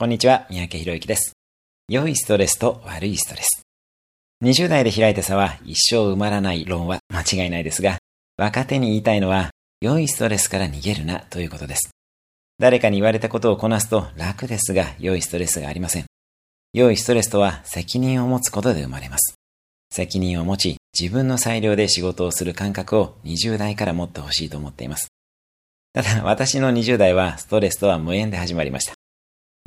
こんにちは、三宅博之です。良いストレスと悪いストレス。20代で開いた差は一生埋まらない論は間違いないですが、若手に言いたいのは、良いストレスから逃げるなということです。誰かに言われたことをこなすと楽ですが、良いストレスがありません。良いストレスとは責任を持つことで生まれます。責任を持ち、自分の裁量で仕事をする感覚を20代から持ってほしいと思っています。ただ、私の20代はストレスとは無縁で始まりました。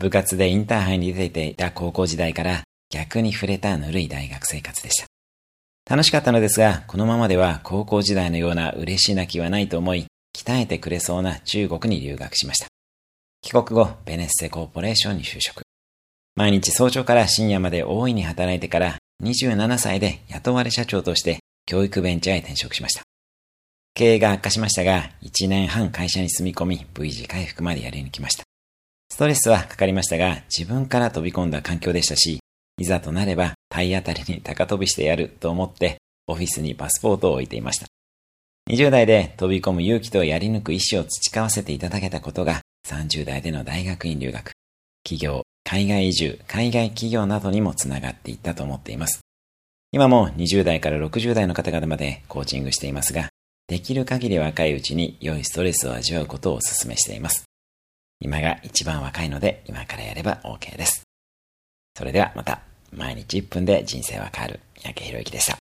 部活でインターハイに出ていた高校時代から逆に触れたぬるい大学生活でした。楽しかったのですが、このままでは高校時代のような嬉しい泣きはないと思い、鍛えてくれそうな中国に留学しました。帰国後、ベネッセコーポレーションに就職。毎日早朝から深夜まで大いに働いてから27歳で雇われ社長として教育ベンチャーへ転職しました。経営が悪化しましたが、1年半会社に住み込み V 字回復までやり抜きました。ストレスはかかりましたが、自分から飛び込んだ環境でしたし、いざとなれば体当たりに高飛びしてやると思って、オフィスにパスポートを置いていました。20代で飛び込む勇気とやり抜く意志を培わせていただけたことが、30代での大学院留学、企業、海外移住、海外企業などにもつながっていったと思っています。今も20代から60代の方々までコーチングしていますが、できる限り若いうちに良いストレスを味わうことをお勧めしています。今が一番若いので今からやれば OK です。それではまた毎日1分で人生は変わる三宅宏之でした。